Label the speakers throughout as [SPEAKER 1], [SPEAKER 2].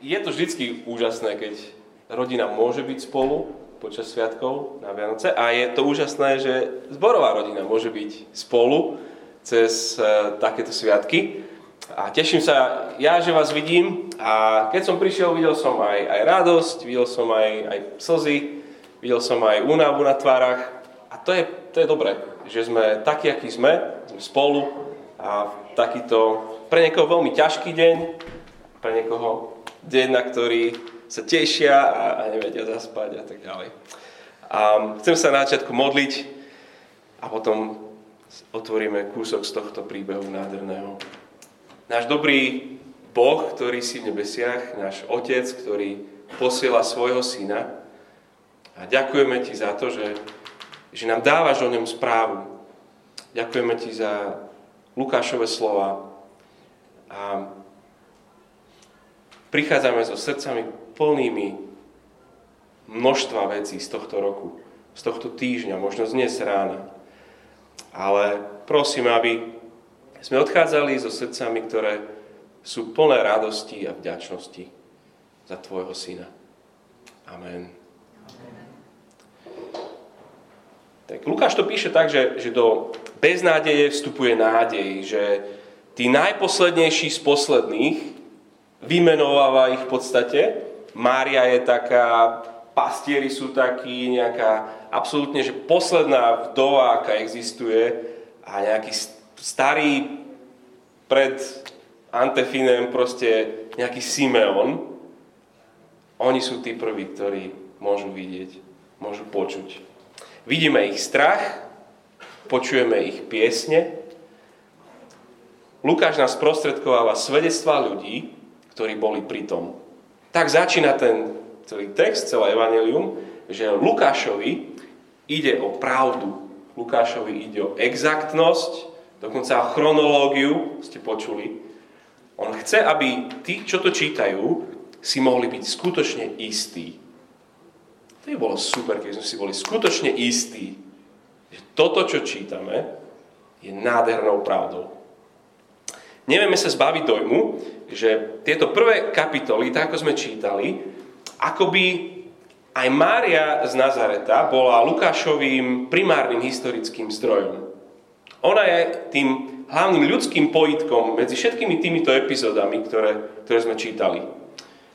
[SPEAKER 1] je to vždy úžasné, keď rodina môže byť spolu počas sviatkov na Vianoce a je to úžasné, že zborová rodina môže byť spolu cez uh, takéto sviatky. A teším sa ja, že vás vidím a keď som prišiel, videl som aj, aj radosť, videl som aj, aj slzy, videl som aj únavu na tvárach a to je, to je dobré, že sme takí, akí sme, sme spolu a takýto pre niekoho veľmi ťažký deň, pre niekoho deň, na ktorý sa tešia a, a nevedia zaspať a tak ďalej. A chcem sa na začiatku modliť a potom otvoríme kúsok z tohto príbehu nádherného. Náš dobrý Boh, ktorý si v nebesiach, náš Otec, ktorý posiela svojho syna a ďakujeme Ti za to, že, že nám dávaš o ňom správu. Ďakujeme Ti za Lukášové slova a prichádzame so srdcami plnými množstva vecí z tohto roku, z tohto týždňa, možno z dnes rána. Ale prosím, aby sme odchádzali so srdcami, ktoré sú plné radosti a vďačnosti za Tvojho Syna. Amen. Tak Lukáš to píše tak, že, že do beznádeje vstupuje nádej, že tí najposlednejší z posledných vymenováva ich v podstate. Mária je taká, pastieri sú takí, nejaká absolútne, že posledná vdova, aká existuje a nejaký starý pred Antefinem proste nejaký Simeon. Oni sú tí prví, ktorí môžu vidieť, môžu počuť. Vidíme ich strach, počujeme ich piesne. Lukáš nás prostredkováva svedectvá ľudí, ktorí boli pri tom. Tak začína ten celý text, celé evanelium, že Lukášovi ide o pravdu. Lukášovi ide o exaktnosť, dokonca o chronológiu, ste počuli. On chce, aby tí, čo to čítajú, si mohli byť skutočne istí. To by bolo super, keby sme si boli skutočne istí, že toto, čo čítame, je nádhernou pravdou. Nevieme sa zbaviť dojmu, že tieto prvé kapitoly, tak ako sme čítali, akoby aj Mária z Nazareta bola Lukášovým primárnym historickým zdrojom. Ona je tým hlavným ľudským pojitkom medzi všetkými týmito epizódami, ktoré, ktoré sme čítali.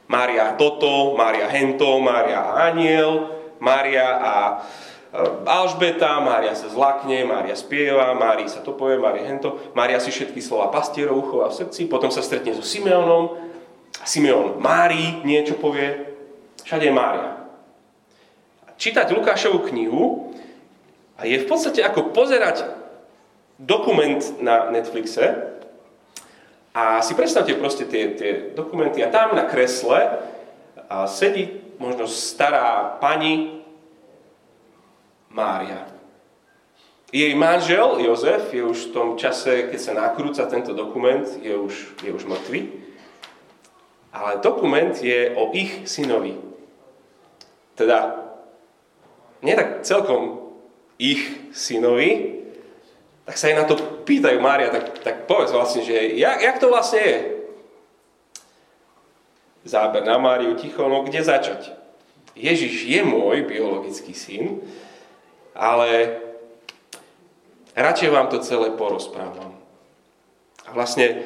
[SPEAKER 1] Mária toto, Mária hento, Mária aniel, Mária a Alžbeta, Mária sa zlakne, Mária spieva, Mária sa to povie, Mária hento, Mária si všetky slova pastierov uchová v srdci, potom sa stretne so Simeonom, Simeon Márii niečo povie, všade je Mária. Čítať Lukášovú knihu a je v podstate ako pozerať dokument na Netflixe. A si predstavte proste tie, tie dokumenty a tam na kresle a sedí možno stará pani Mária. Jej manžel Jozef je už v tom čase, keď sa nakrúca tento dokument, je už, je už mŕtvy. Ale dokument je o ich synovi. Teda, nie tak celkom ich synovi, tak sa jej na to pýtajú Mária, tak, tak povedz vlastne, že jak, jak to vlastne je? Záber na Máriu, ticho, no kde začať? Ježiš je môj biologický syn, ale radšej vám to celé porozprávam. A vlastne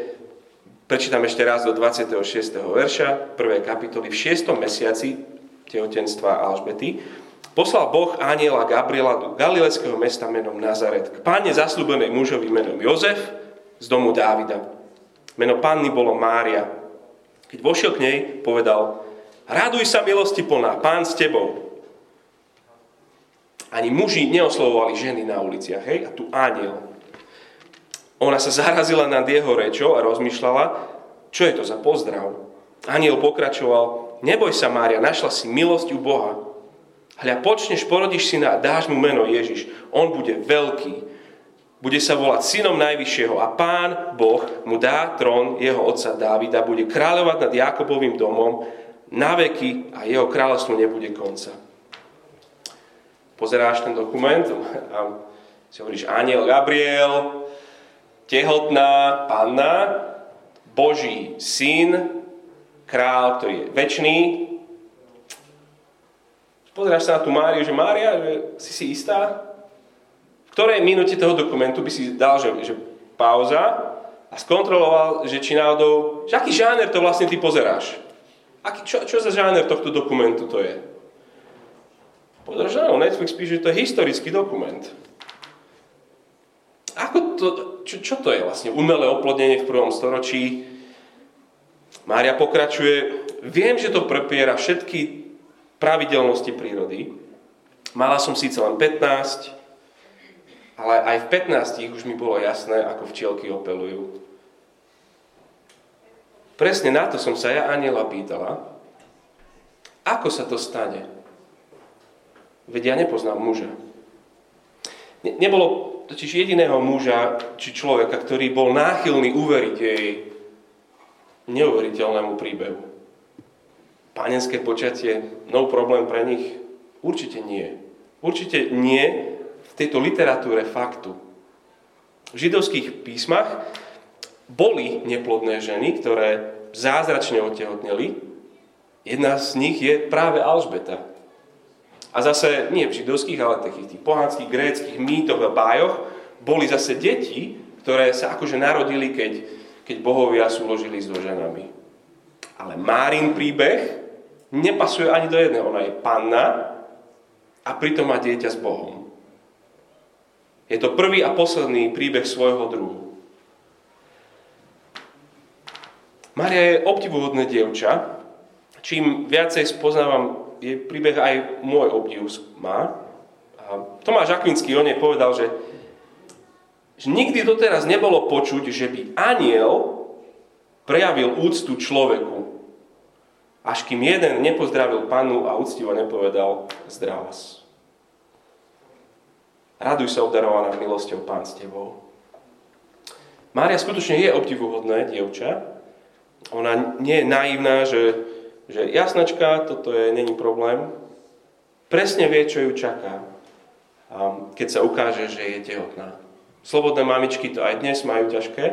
[SPEAKER 1] prečítam ešte raz do 26. verša, 1. kapitoly, v 6. mesiaci tehotenstva Alžbety, poslal Boh aniela Gabriela do galilejského mesta menom Nazaret, k páne zaslúbenej mužovi menom Jozef z domu Dávida. Meno panny bolo Mária. Keď vošiel k nej, povedal, raduj sa milosti plná, pán s tebou. Ani muži neoslovovali ženy na uliciach, hej? A tu aniel. Ona sa zarazila nad jeho rečou a rozmýšľala, čo je to za pozdrav. Aniel pokračoval, neboj sa, Mária, našla si milosť u Boha. Hľa, počneš, porodíš syna a dáš mu meno Ježiš. On bude veľký. Bude sa volať synom Najvyššieho a pán Boh mu dá trón jeho otca Dávida, bude kráľovať nad Jakobovým domom na veky a jeho kráľovstvu nebude konca pozeráš ten dokument a si hovoríš aniel Gabriel, tehotná panna, Boží syn, král, ktorý je väčší. Pozeráš sa na tú Máriu, že Mária, že si si istá? V ktorej minúte toho dokumentu by si dal, že, že pauza a skontroloval, že či náhodou, že aký žáner to vlastne ty pozeráš? Aký, čo, čo za žáner tohto dokumentu to je? Povedal, že áno, Netflix píše, že to je historický dokument. Ako to, čo, čo to je vlastne umelé oplodnenie v prvom storočí? Mária pokračuje, viem, že to prepiera všetky pravidelnosti prírody. Mala som síce len 15, ale aj v 15 už mi bolo jasné, ako včielky opelujú. Presne na to som sa ja aniela pýtala, ako sa to stane? Veď ja nepoznám muža. Ne, nebolo totiž jediného muža či človeka, ktorý bol náchylný uveriť jej neuveriteľnému príbehu. Pánenské počatie, no problém pre nich? Určite nie. Určite nie tejto literatúre faktu. V židovských písmach boli neplodné ženy, ktoré zázračne otehotneli. Jedna z nich je práve Alžbeta. A zase nie v židovských, ale takých tých pohanských, gréckých mýtoch a bájoch boli zase deti, ktoré sa akože narodili, keď, keď bohovia súložili s ženami. Ale Márin príbeh nepasuje ani do jedného. Ona je panna a pritom má dieťa s Bohom. Je to prvý a posledný príbeh svojho druhu. Maria je obdivuhodné dievča. Čím viacej spoznávam jej príbeh, aj môj obdiv má. Tomáš Akvinský o nej povedal, že, že nikdy doteraz nebolo počuť, že by aniel prejavil úctu človeku, až kým jeden nepozdravil panu a úctivo nepovedal zdravás. Raduj sa, obdarovaná milosťou Pán s tebou. Mária skutočne je obdivuhodná dievča. Ona nie je naivná, že, že jasnačka, toto je, není problém. Presne vie, čo ju čaká, keď sa ukáže, že je tehotná. Slobodné mamičky to aj dnes majú ťažké,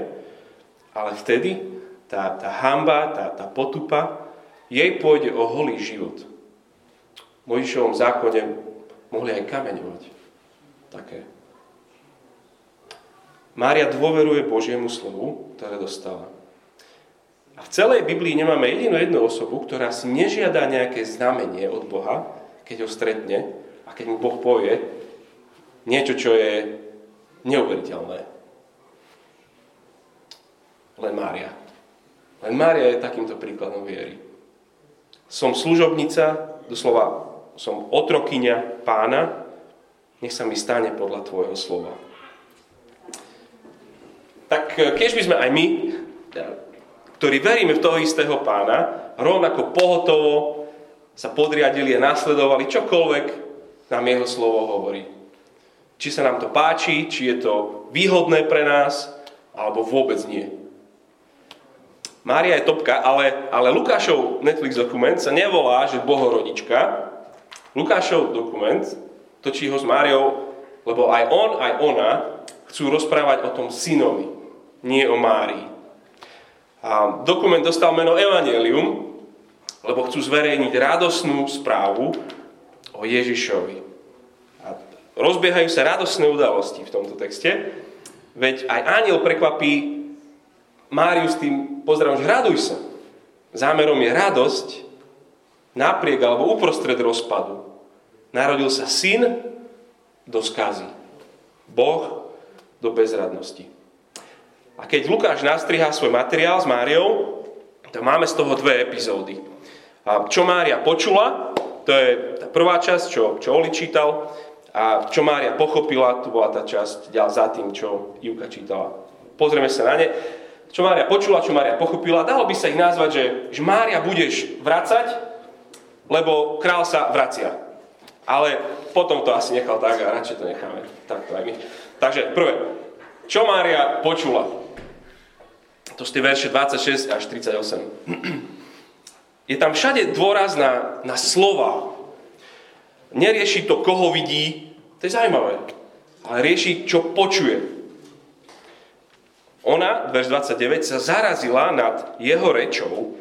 [SPEAKER 1] ale vtedy tá, tá hamba, tá, tá potupa, jej pôjde o holý život. V Mojišovom zákone mohli aj kameňovať také. Mária dôveruje Božiemu slovu, ktoré dostala. V celej Biblii nemáme jedinú jednu osobu, ktorá si nežiada nejaké znamenie od Boha, keď ho stretne a keď mu Boh povie niečo, čo je neuveriteľné. Len Mária. Len Mária je takýmto príkladom viery. Som služobnica, doslova som otrokyňa pána, nech sa mi stane podľa Tvojho slova. Tak e, keď by sme aj my, ktorí veríme v toho istého pána, rovnako pohotovo sa podriadili a nasledovali čokoľvek nám jeho slovo hovorí. Či sa nám to páči, či je to výhodné pre nás, alebo vôbec nie. Mária je topka, ale, ale Lukášov Netflix dokument sa nevolá, že Bohorodička. Lukášov dokument točí ho s Máriou, lebo aj on, aj ona chcú rozprávať o tom synovi, nie o Márii. A dokument dostal meno Evangelium, lebo chcú zverejniť radosnú správu o Ježišovi. A rozbiehajú sa radosné udalosti v tomto texte, veď aj aniel prekvapí Máriu s tým pozdravom, že raduj sa. Zámerom je radosť napriek alebo uprostred rozpadu. Narodil sa syn do skazy. Boh do bezradnosti. A keď Lukáš nastrihá svoj materiál s Máriou, tak máme z toho dve epizódy. A čo Mária počula, to je tá prvá časť, čo, čo Oli čítal, a čo Mária pochopila, to bola tá časť za tým, čo Ivka čítala. Pozrieme sa na ne. Čo Mária počula, čo Mária pochopila, dalo by sa ich nazvať, že, že Mária budeš vracať, lebo král sa vracia. Ale potom to asi nechal tak a radšej to necháme takto aj my. Takže prvé, čo Mária počula? To sú tie verše 26 až 38. Je tam všade dôraz na, na slova. Nerieši to, koho vidí, to je zaujímavé, ale rieši, čo počuje. Ona, verš 29, sa zarazila nad jeho rečou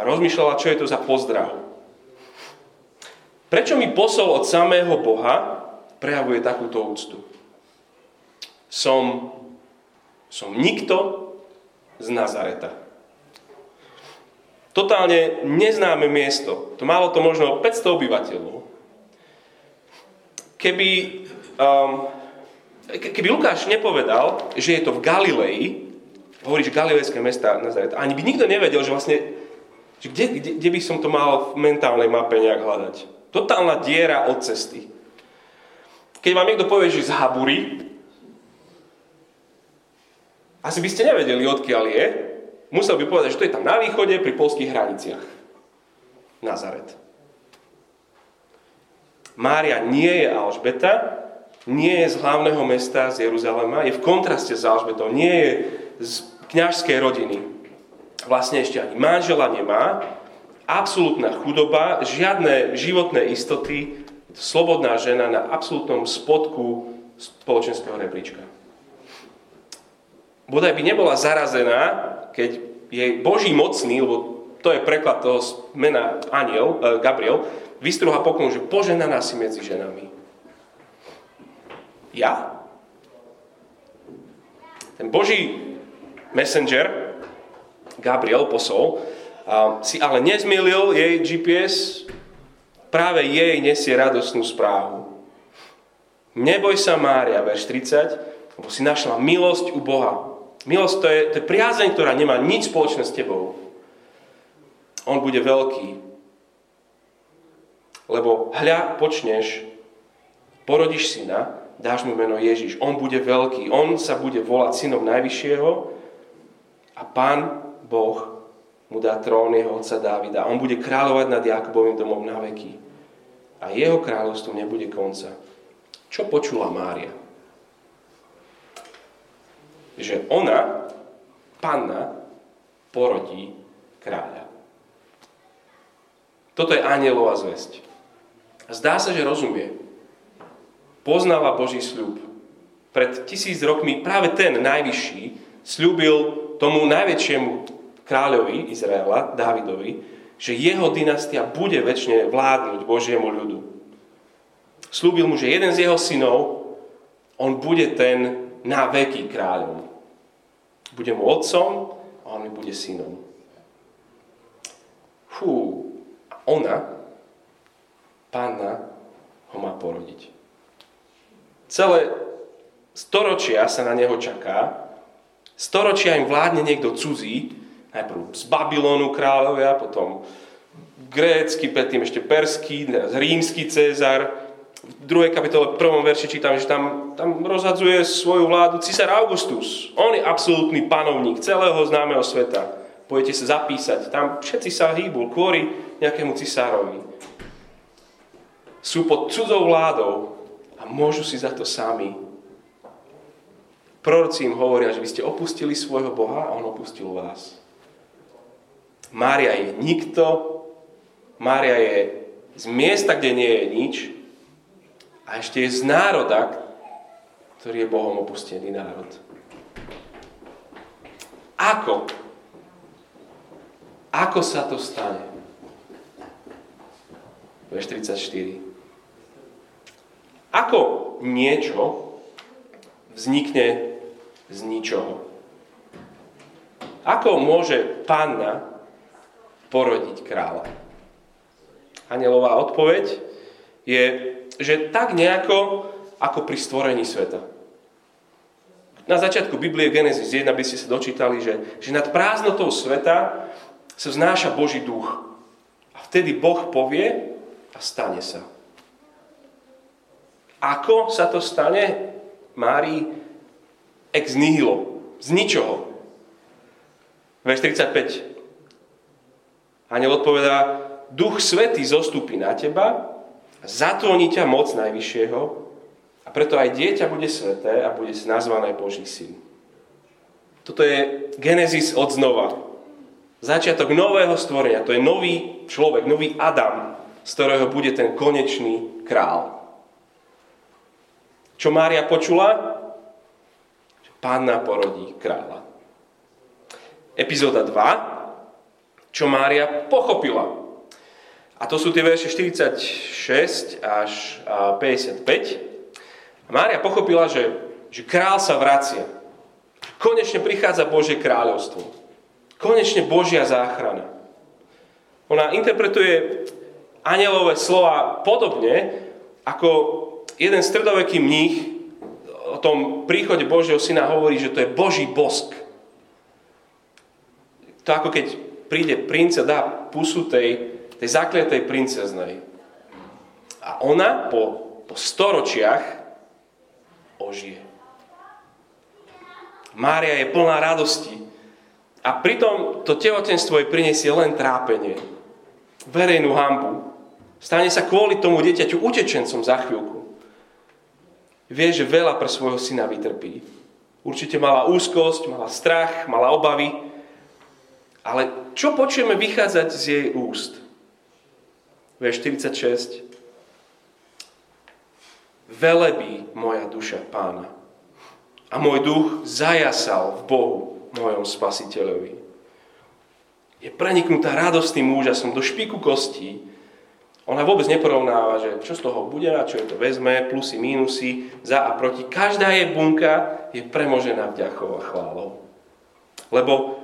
[SPEAKER 1] A rozmýšľala, čo je to za pozdrav. Prečo mi posol od samého Boha prejavuje takúto úctu? Som, som nikto z Nazareta. Totálne neznáme miesto. To malo to možno 500 obyvateľov. Keby, um, keby Lukáš nepovedal, že je to v Galilei, hovorí, že galilejské mesta Nazaret, ani by nikto nevedel, že vlastne, že kde, kde, kde by som to mal v mentálnej mape nejak hľadať. Totálna diera od cesty. Keď vám niekto povie, že z Habury, asi by ste nevedeli, odkiaľ je, musel by povedať, že to je tam na východe, pri polských hraniciach. Nazaret. Mária nie je Alžbeta, nie je z hlavného mesta z Jeruzalema, je v kontraste s Alžbetou, nie je z kňažskej rodiny. Vlastne ešte ani manžela nemá, absolútna chudoba, žiadne životné istoty, slobodná žena na absolútnom spodku spoločenského rebríčka. Bodaj by nebola zarazená, keď je Boží mocný, lebo to je preklad toho mena aniel, uh, Gabriel, vystruha poklon, že poženaná si medzi ženami. Ja? Ten Boží messenger, Gabriel, posol, si ale nezmýlil jej GPS, práve jej nesie radosnú správu. Neboj sa, Mária, verš 30, lebo si našla milosť u Boha. Milosť to je, to je priazeň, ktorá nemá nič spoločné s tebou. On bude veľký. Lebo hľa, počneš, porodíš syna, dáš mu meno Ježiš. On bude veľký. On sa bude volať synom Najvyššieho a Pán Boh mu dá trón jeho otca Dávida. On bude kráľovať nad Jakobovým domom na veky. A jeho kráľovstvu nebude konca. Čo počula Mária? Že ona, panna, porodí kráľa. Toto je anielová zväzť. Zdá sa, že rozumie. Poznáva Boží sľub. Pred tisíc rokmi práve ten najvyšší slúbil tomu najväčšiemu kráľovi Izraela, Dávidovi, že jeho dynastia bude väčšine vládnuť Božiemu ľudu. Slúbil mu, že jeden z jeho synov, on bude ten na veky kráľom. Bude mu otcom a on mi bude synom. Fú, ona, pána, ho má porodiť. Celé storočia sa na neho čaká, storočia im vládne niekto cudzí, najprv z Babylonu kráľovia, potom grécky, predtým ešte perský, rímsky Cezar, druhej kapitole, prvom verši čítam, že tam, tam rozhadzuje svoju vládu císar Augustus. On je absolútny panovník celého známeho sveta. Pojete sa zapísať. Tam všetci sa hýbu kvôli nejakému cisárovi. Sú pod cudzou vládou a môžu si za to sami. Proroci im hovoria, že vy ste opustili svojho Boha a on opustil vás. Mária je nikto, Mária je z miesta, kde nie je nič, a ešte je z národa, ktorý je Bohom opustený národ. Ako? Ako sa to stane? Veš 34. Ako niečo vznikne z ničoho? Ako môže panna porodiť kráľa? Anelová odpoveď je že tak nejako ako pri stvorení sveta. Na začiatku Biblie Genesis 1 by ste sa dočítali, že, že nad prázdnotou sveta sa vznáša Boží duch. A vtedy Boh povie a stane sa. Ako sa to stane? Mári ex nihilo. Z ničoho. Verš 35. Aniel odpovedá, Duch Svetý zostúpi na teba Zatvoní ťa moc Najvyššieho a preto aj dieťa bude sveté a bude nazvané Boží syn. Toto je Genesis od znova. Začiatok nového stvorenia. To je nový človek, nový Adam, z ktorého bude ten konečný král. Čo Mária počula? Že pánna porodí kráľa. Epizóda 2. čo Mária pochopila. A to sú tie verše 46 až 55. A Mária pochopila, že, že král sa vracia. Konečne prichádza Božie kráľovstvo. Konečne Božia záchrana. Ona interpretuje anielové slova podobne, ako jeden stredoveký mních o tom príchode Božieho syna hovorí, že to je Boží bosk. To ako keď príde princ a dá pusu tej, tej zakliatej princeznej. A ona po, po storočiach ožije. Mária je plná radosti. A pritom to tehotenstvo jej prinesie len trápenie. Verejnú hambu. Stane sa kvôli tomu dieťaťu utečencom za chvíľku. Vie, že veľa pre svojho syna vytrpí. Určite mala úzkosť, mala strach, mala obavy. Ale čo počujeme vychádzať z jej úst? V46. Velebí moja duša pána a môj duch zajasal v Bohu, mojom spasiteľovi. Je preniknutá radostným úžasom do špiku kostí. Ona vôbec neporovnáva, že čo z toho bude a čo je to vezme, plusy, mínusy, za a proti. Každá jej bunka je premožená vďachou a chválou. Lebo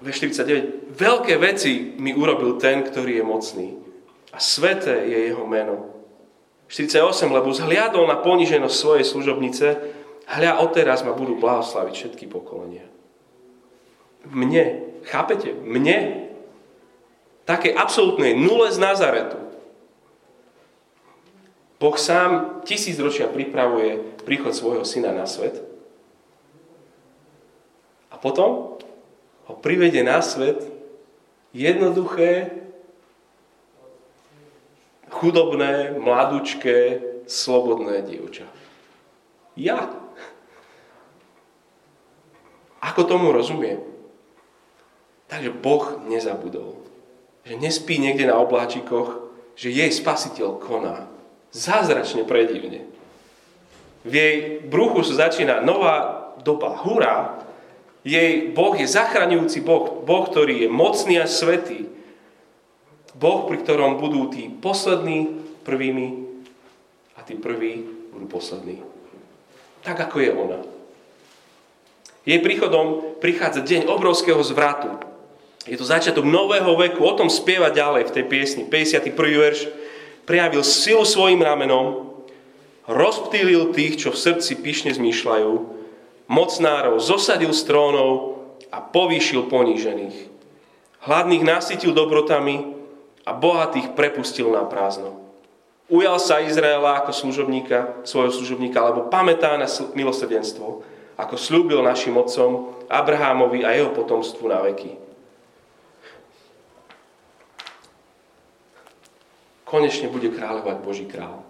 [SPEAKER 1] V49, veľké veci mi urobil ten, ktorý je mocný. A sveté je jeho meno. 48, lebo zhliadol na poníženosť svojej služobnice, hľa odteraz ma budú blahoslaviť všetky pokolenia. Mne, chápete? Mne, také absolútnej nule z Nazaretu. Boh sám tisíc ročia pripravuje príchod svojho syna na svet a potom ho privede na svet jednoduché, chudobné, mladúčké, slobodné dievča. Ja. Ako tomu rozumiem? Takže Boh nezabudol. Že nespí niekde na obláčikoch, že jej spasiteľ koná. Zázračne predivne. V jej bruchu sa začína nová doba. Hurá! Jej Boh je zachraňujúci Boh. Boh, ktorý je mocný a svetý. Boh, pri ktorom budú tí poslední prvými a tí prví budú poslední. Tak ako je ona. Jej príchodom prichádza deň obrovského zvratu. Je to začiatok nového veku, o tom spieva ďalej v tej piesni. 51. verš. Prijavil silu svojim ramenom, rozptýlil tých, čo v srdci pyšne zmýšľajú, mocnárov zosadil z trónov a povýšil ponížených. Hladných nasytil dobrotami a bohatých prepustil na prázdno. Ujal sa Izraela ako služobníka, svojho služobníka, alebo pamätá na milosrdenstvo ako slúbil našim otcom Abrahámovi a jeho potomstvu na veky. Konečne bude kráľovať Boží král.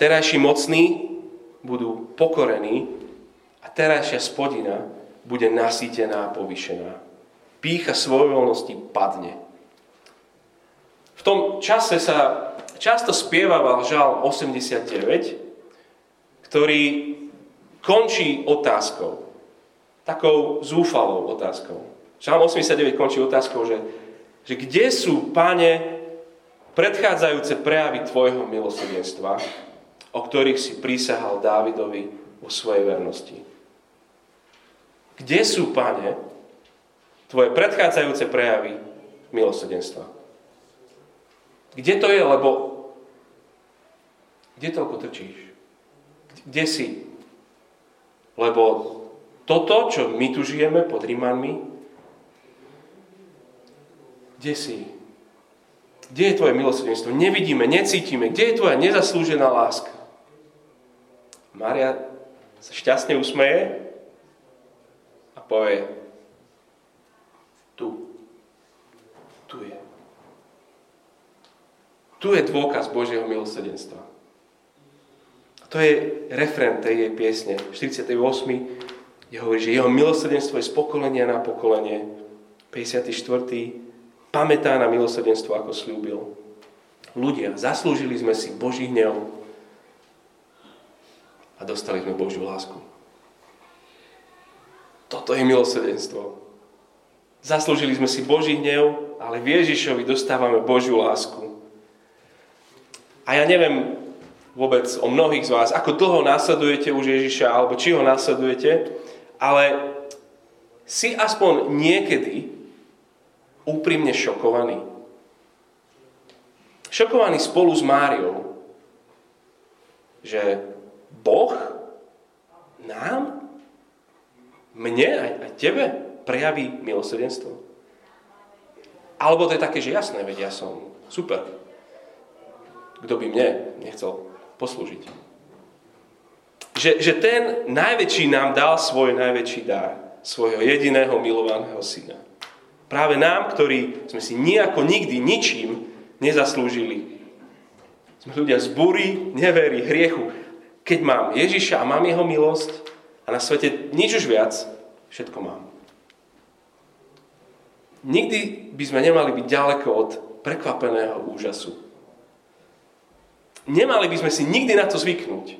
[SPEAKER 1] Terajší mocní budú pokorení a terajšia spodina bude nasýtená a povyšená. Pícha svojvoľnosti padne. V tom čase sa často spievával žal 89, ktorý končí otázkou. Takou zúfalou otázkou. Žalm 89 končí otázkou, že, že kde sú, páne, predchádzajúce prejavy Tvojho milosrdenstva, o ktorých si prísahal Dávidovi vo svojej vernosti. Kde sú, páne, Tvoje predchádzajúce prejavy milosrdenstva? Kde to je, lebo kde toľko trčíš? Kde si? Lebo toto, čo my tu žijeme pod Rímanmi, kde si? Kde je tvoje milosrdenstvo? Nevidíme, necítime. Kde je tvoja nezaslúžená láska? Maria sa šťastne usmeje a povie, tu, tu je. Tu je dôkaz Božieho milosrdenstva. To je refren tej jej piesne, 48. kde hovorí, že jeho milosrdenstvo je z pokolenia na pokolenie. 54. pamätá na milosrdenstvo, ako slúbil. Ľudia, zaslúžili sme si Boží hnev a dostali sme Božiu lásku. Toto je milosrdenstvo. Zaslúžili sme si Boží hnev, ale v Ježišovi dostávame Božiu lásku. A ja neviem vôbec o mnohých z vás, ako dlho následujete už Ježiša, alebo či ho následujete, ale si aspoň niekedy úprimne šokovaný. Šokovaný spolu s Máriou, že Boh nám, mne aj, aj tebe prejaví milosrdenstvo. Alebo to je také, že jasné, veď ja som super. Kto by mne nechcel poslúžiť? Že, že ten najväčší nám dal svoj najväčší dar, svojho jediného milovaného syna. Práve nám, ktorí sme si nejako nikdy ničím nezaslúžili. Sme ľudia z bury, neverí, hriechu. Keď mám Ježiša a mám jeho milosť a na svete nič už viac, všetko mám. Nikdy by sme nemali byť ďaleko od prekvapeného úžasu. Nemali by sme si nikdy na to zvyknúť.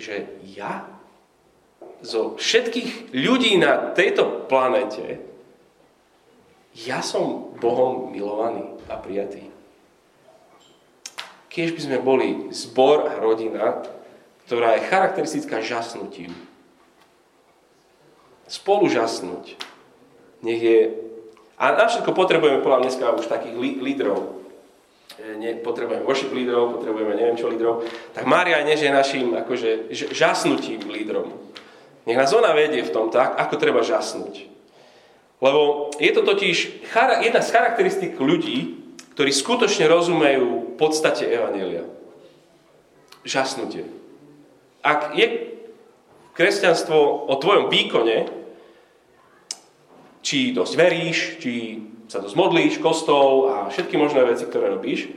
[SPEAKER 1] Že ja zo všetkých ľudí na tejto planete ja som Bohom milovaný a prijatý. Keď by sme boli zbor a rodina, ktorá je charakteristická žasnutím. Spolu žasnúť. Nech je... A na všetko potrebujeme podľa dneska už takých lídrov. E, ne, potrebujeme worship lídrov, potrebujeme neviem čo lídrov. Tak Mária než je našim akože, žasnutím lídrom. Nech nás ona vedie v tom tak, ako treba žasnúť. Lebo je to totiž jedna z charakteristík ľudí, ktorí skutočne rozumejú podstate Evanelia. Žasnutie. Ak je kresťanstvo o tvojom výkone, či dosť veríš, či sa dosť modlíš, kostol a všetky možné veci, ktoré robíš,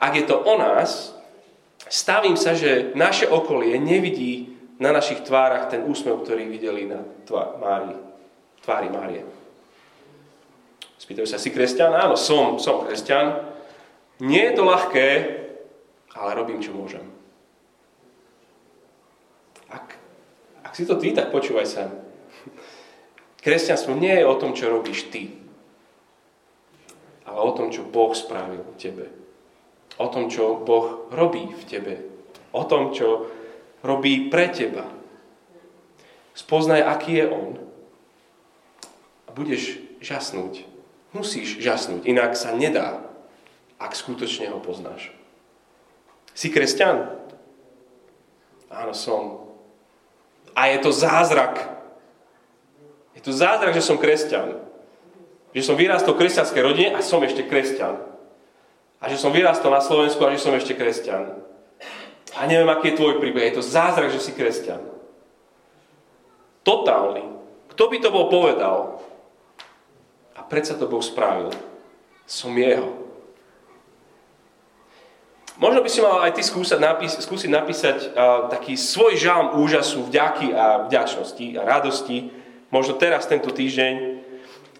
[SPEAKER 1] ak je to o nás, stavím sa, že naše okolie nevidí na našich tvárach ten úsmev, ktorý videli na tvá, Mári, tvári Márie. Spýtajú sa, si kresťan? Áno, som, som kresťan. Nie je to ľahké, ale robím, čo môžem. Ak, ak si to ty, tak počúvaj sa. Kresťanstvo nie je o tom, čo robíš ty, ale o tom, čo Boh spravil tebe. O tom, čo Boh robí v tebe. O tom, čo robí pre teba. Spoznaj, aký je On a budeš žasnúť Musíš žasnúť, inak sa nedá, ak skutočne ho poznáš. Si kresťan? Áno, som. A je to zázrak. Je to zázrak, že som kresťan. Že som vyrastol v kresťanskej rodine a som ešte kresťan. A že som vyrastol na Slovensku a že som ešte kresťan. A neviem, aký je tvoj príbeh. Je to zázrak, že si kresťan. Totálny. Kto by to bol povedal? predsa to Boh spravil. Som jeho. Možno by si mal aj ty skúsať, napís- skúsiť napísať uh, taký svoj žalm úžasu, vďaky a vďačnosti a radosti. Možno teraz, tento týždeň,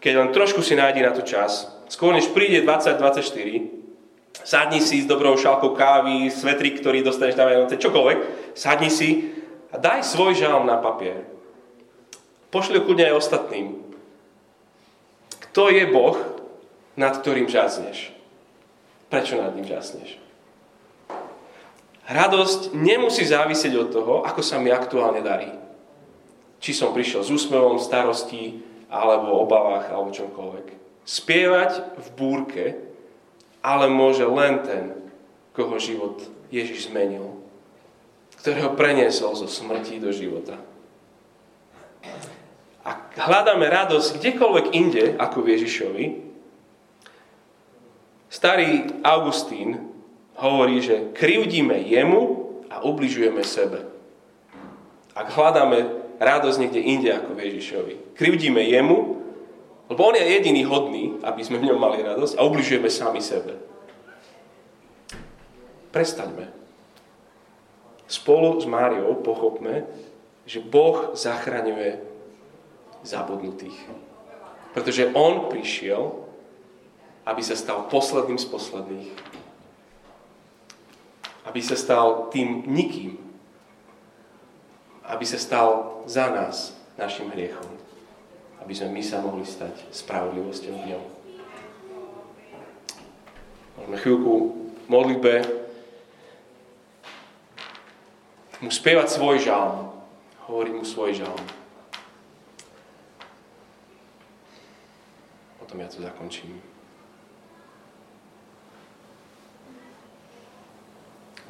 [SPEAKER 1] keď len trošku si nájdi na to čas. Skôr než príde 2024, sadni si s dobrou šálkou kávy, svetrik, ktorý dostaneš na Vianoce, čokoľvek, sadni si a daj svoj žalm na papier. Pošli ho kľudne aj ostatným. To je Boh, nad ktorým žasneš. Prečo nad ním žasneš? Radosť nemusí závisieť od toho, ako sa mi aktuálne darí. Či som prišiel s úsmevom, starostí, alebo obavách, alebo čomkoľvek. Spievať v búrke, ale môže len ten, koho život Ježiš zmenil. Ktorého preniesol zo smrti do života. Ak hľadáme radosť kdekoľvek inde ako v Ježišovi, starý Augustín hovorí, že krivdíme jemu a ubližujeme sebe. Ak hľadáme radosť niekde inde ako v Ježišovi, krivdíme jemu, lebo on je jediný hodný, aby sme v ňom mali radosť a ubližujeme sami sebe. Prestaňme. Spolu s Máriou pochopme, že Boh zachraňuje zabudnutých. Pretože on prišiel, aby sa stal posledným z posledných. Aby sa stal tým nikým. Aby sa stal za nás našim hriechom. aby sme my sa mohli stať spravodlivosťou v ňom. Môžeme chvíľku modlitbe mu spievať svoj žalm. Hovoriť mu svoj žalm. Potom ja to zakončím.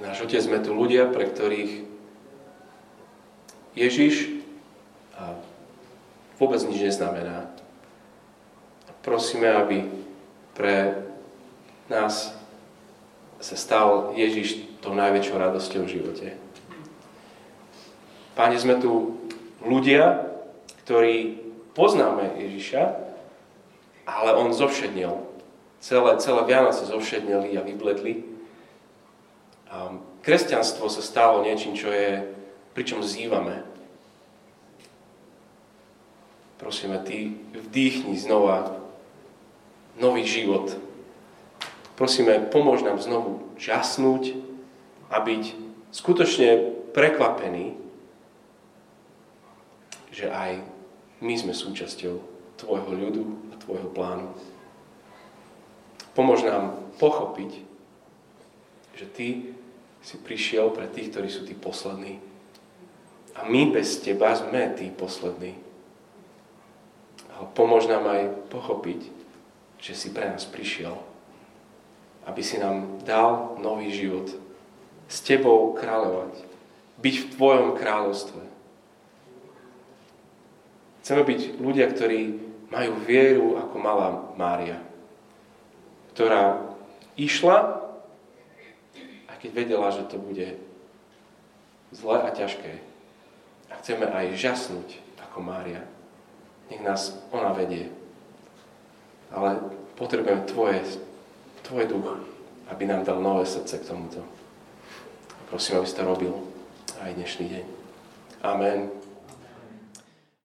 [SPEAKER 1] Náš Otec, sme tu ľudia, pre ktorých Ježiš vôbec nič neznamená. Prosíme, aby pre nás sa stal Ježiš tou najväčšou radosťou v živote. Páne, sme tu ľudia, ktorí poznáme Ježiša, ale on zovšednil. Celé, celé Vianoce zovšednili a vybledli. Kresťanstvo sa stalo niečím, čo je, pričom zývame. Prosíme, Ty vdýchni znova nový život. Prosíme, pomôž nám znovu žasnúť a byť skutočne prekvapení že aj my sme súčasťou Tvojho ľudu a Tvojho plánu. Pomôž nám pochopiť, že Ty si prišiel pre tých, ktorí sú tí poslední. A my bez Teba sme tí poslední. Pomôž nám aj pochopiť, že si pre nás prišiel. Aby si nám dal nový život. S Tebou kráľovať. Byť v Tvojom kráľovstve Chceme byť ľudia, ktorí majú vieru ako malá Mária, ktorá išla, a keď vedela, že to bude zlé a ťažké. A chceme aj žasnúť ako Mária. Nech nás ona vedie. Ale potrebujeme tvoje, tvoj duch, aby nám dal nové srdce k tomuto. Prosím, aby si to robil aj dnešný deň. Amen.